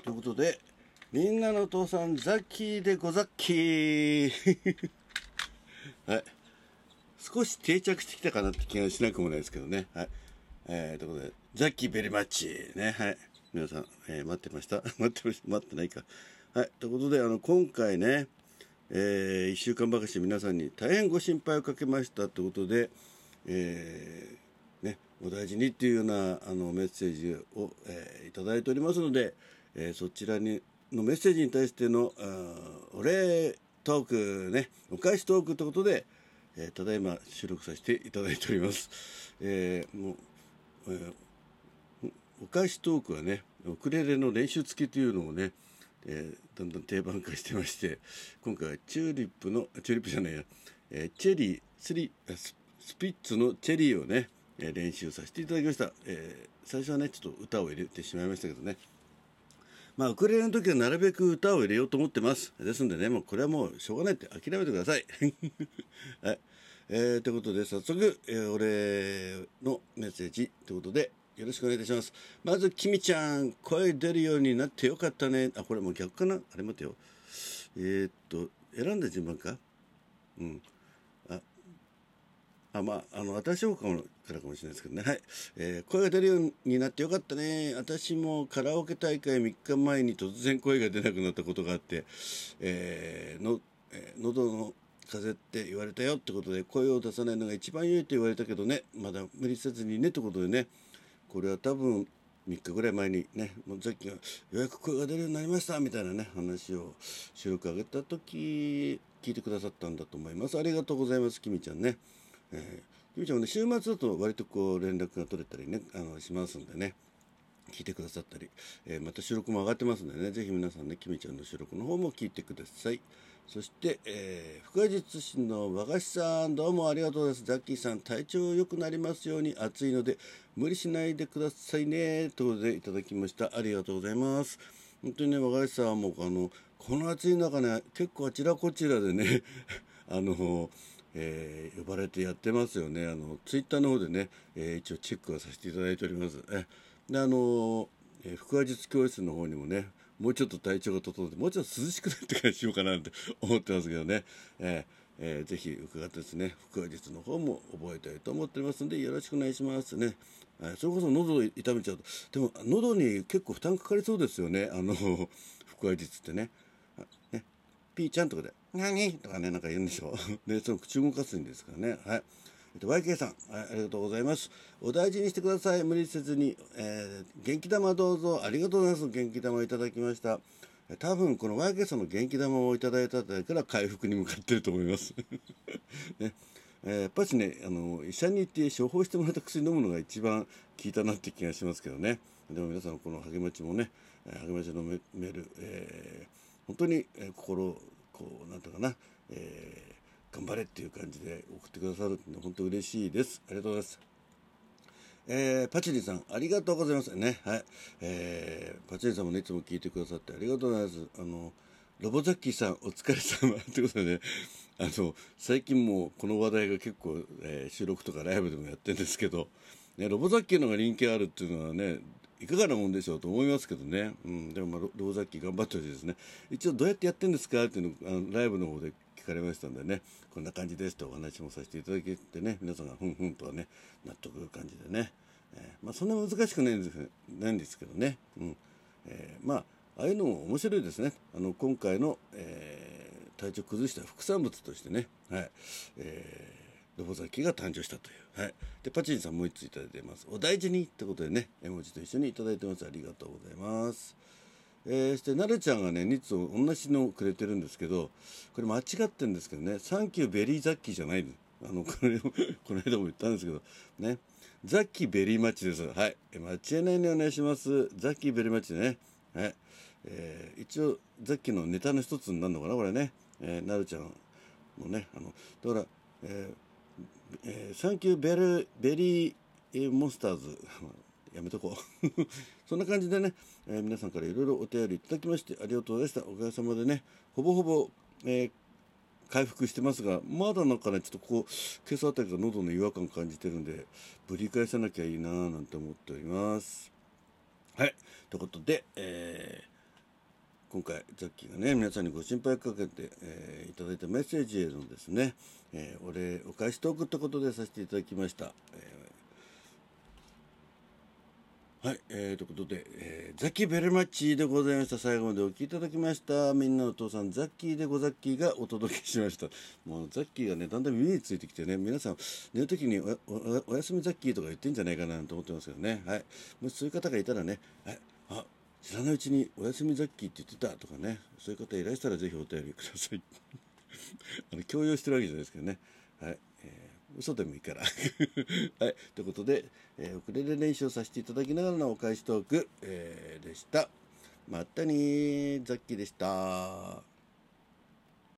ということで、みんなのお父さん、ザッキーでござっきー。はい。少し定着してきたかなって気がしなくもないですけどね。はい。えー、ということで、ザッキーベリマッチ。ね。はい。皆さん、えー、待ってました？待ってました？待ってないか。はい。ということで、あの、今回ね、えー、一週間ばかし皆さんに大変ご心配をかけましたということで、えー、ね、お大事にっていうようなあのメッセージを、えー、いただいておりますので、えー、そちらにのメッセージに対してのお礼トークねお返しトークということで、えー、ただいま収録させていただいております、えー、もう、えー、お返しトークはねウクレレの練習付きというのをね、えー、だんだん定番化してまして今回はチューリップのチューリップじゃないや、え、チェリースリススピッツのチェリーをね、練習させていただきました、え最初はねちょっと歌を入れてしまいましたけどね。まあ、ウクレレの時はなるべく歌を入れようと思ってます。ですんでね、もうこれはもうしょうがないって諦めてください。はい。えー、ということで、早速、えー、お礼のメッセージということで、よろしくお願いいたします。まず、きみちゃん、声出るようになってよかったね。あ、これもう逆かな？あれ待てよ。えー、っと、選んだ順番か？うん。あまあ、あの、私もからかもしれないですけどね。はい。えー、声が出るようになってよかったね。私もカラオケ大会3日前に突然声が出なくなったことがあって、えー、の、えー、喉の風邪って言われたよってことで、声を出さないのが一番良いと言われたけどね、まだ無理せずにねってことでね、これは多分、3日ぐらい前にね、もうさっきがようやく声が出るようになりましたみたいなね、話を収録上げた時、聞いてくださったんだと思います。ありがとうございます、きみちゃんね。えー、きみちゃんもね、週末だと割とこう連絡が取れたりね、あの、しますんでね、聞いてくださったり、えー、また収録も上がってますんでね、ぜひ皆さんね、きみちゃんの収録の方も聞いてください。そして、えー、福井実市の和菓子さん、どうもありがとうございます。ザッキーさん、体調良くなりますように、暑いので、無理しないでくださいね。ということで、いただきました。ありがとうございます。本当にね、和菓子さんはもう、あの、この暑い中ね、結構あちらこちらでね、あの、えー、呼ばれてやってますよね。あの、ツイッターの方でね、えー、一応チェックはさせていただいております。えで、あの、えー、腹話術教室の方にもね、もうちょっと体調が整って、もうちょっと涼しくなってからしようかなって 思ってますけどね。えーえー、ぜひ伺ってですね、腹話術の方も覚えたいと思ってますんで、よろしくお願いしますね。えー、それこそ喉を痛めちゃうと、でも喉に結構負担かかりそうですよね、あの、腹話術ってね。ね、ピーちゃんとかで、何？とかね、なんか言うんでしょう。で、その口動かすんですからね。はい。えっと、YK さん、はい、ありがとうございます。お大事にしてください。無理せずに。えー、元気玉どうぞ。ありがとうございます。元気玉いただきました。多分、この YK さんの元気玉をいただいたから回復に向かってると思います。ね。えー、やっぱしね、あの、医者に行って処方してもらった薬飲むのが一番効いたなって気がしますけどね。でも皆さん、この励まちもね、励まちのメール、えー、本当に、えー、心こうなんとかな、えー、頑張れっていう感じで送ってくださるって本当嬉しいですありがとうございますえー、パチリさん、ありがとうございますね。はい。えー、パチリさんもね、いつも聞いてくださってありがとうございます。あの、ロボザッキーさん、お疲れ様ということでね、あの、最近もうこの話題が結構、えー、収録とかライブでもやってるんですけど、ね、ロボザッキーのが人気あるっていうのはね、いかがなもんでしょうと思いますけどね。うん、でも、まあ、ローザッキー頑張ってほしいですね。一応どうやってやってんですかっていうのあのライブの方で聞かれましたんでね、こんな感じですとお話もさせていただけてね、皆さんがふんふんとかね、納得感じでね。えー、まあ、そんな難しくないんですなんですけどね。うん。えー、まあ、ああいうのも面白いですね。あの、今回の、えー、体調崩した副産物としてね、はい。えーロボザキが誕生したという。はい。で、パチンさんもう一ついただいてます。お大事にってことでね、絵文字と一緒にいただいてます。ありがとうございます。えー、そして、なるちゃんがね、2つ同じのをくれてるんですけど、これ間違ってるんですけどね、 Thank you very ザッキーじゃないの。あの、これ、この間も言ったんですけど、ね。ザッキー very much です。はい。間違いないようにお願いします。ザッキー very much ね。はい。えー、一応、ザッキーのネタの一つになるのかな、これね。えー、なるちゃんもね、あの、だから、えーえー、サンキューベルベリーモンスターズ。やめとこう。そんな感じでね、えー、皆さんからいろいろお便りいただきましてありがとうございました。おかげさまでねほぼほぼ、えー、回復してますがまだなんかねちょっとこう今朝あたりから喉の違和感感じてるんでぶり返さなきゃいいなーなんて思っております。はい。ということで、え今回ザッキーがね皆さんにご心配かけて、えーいただいたメッセージへのですね、えーお礼お返しトークってことでさせていただきました、えーはい、えー、ということで、えーザッキーベルマッチでございました。最後までお聞きいただきました。みんなのお父さん、ザッキーでごザッキーがお届けしました。もうザッキーがね、だんだん耳についてきてね、皆さん、寝るときにおおおやすみザッキーとか言ってんじゃないかなと思ってますけどね。はい。もしそういう方がいたらね、はい、あ、知らないうちにおやすみザッキーって言ってたとかね、そういう方いらしたらぜひお便りください。あの強要してるわけじゃないですけどね。はい。えー嘘でもいいから。はい。ということで、えーウクレレ練習をさせていただきながらのお返しトーク、えーでした。またねーザッキーでした。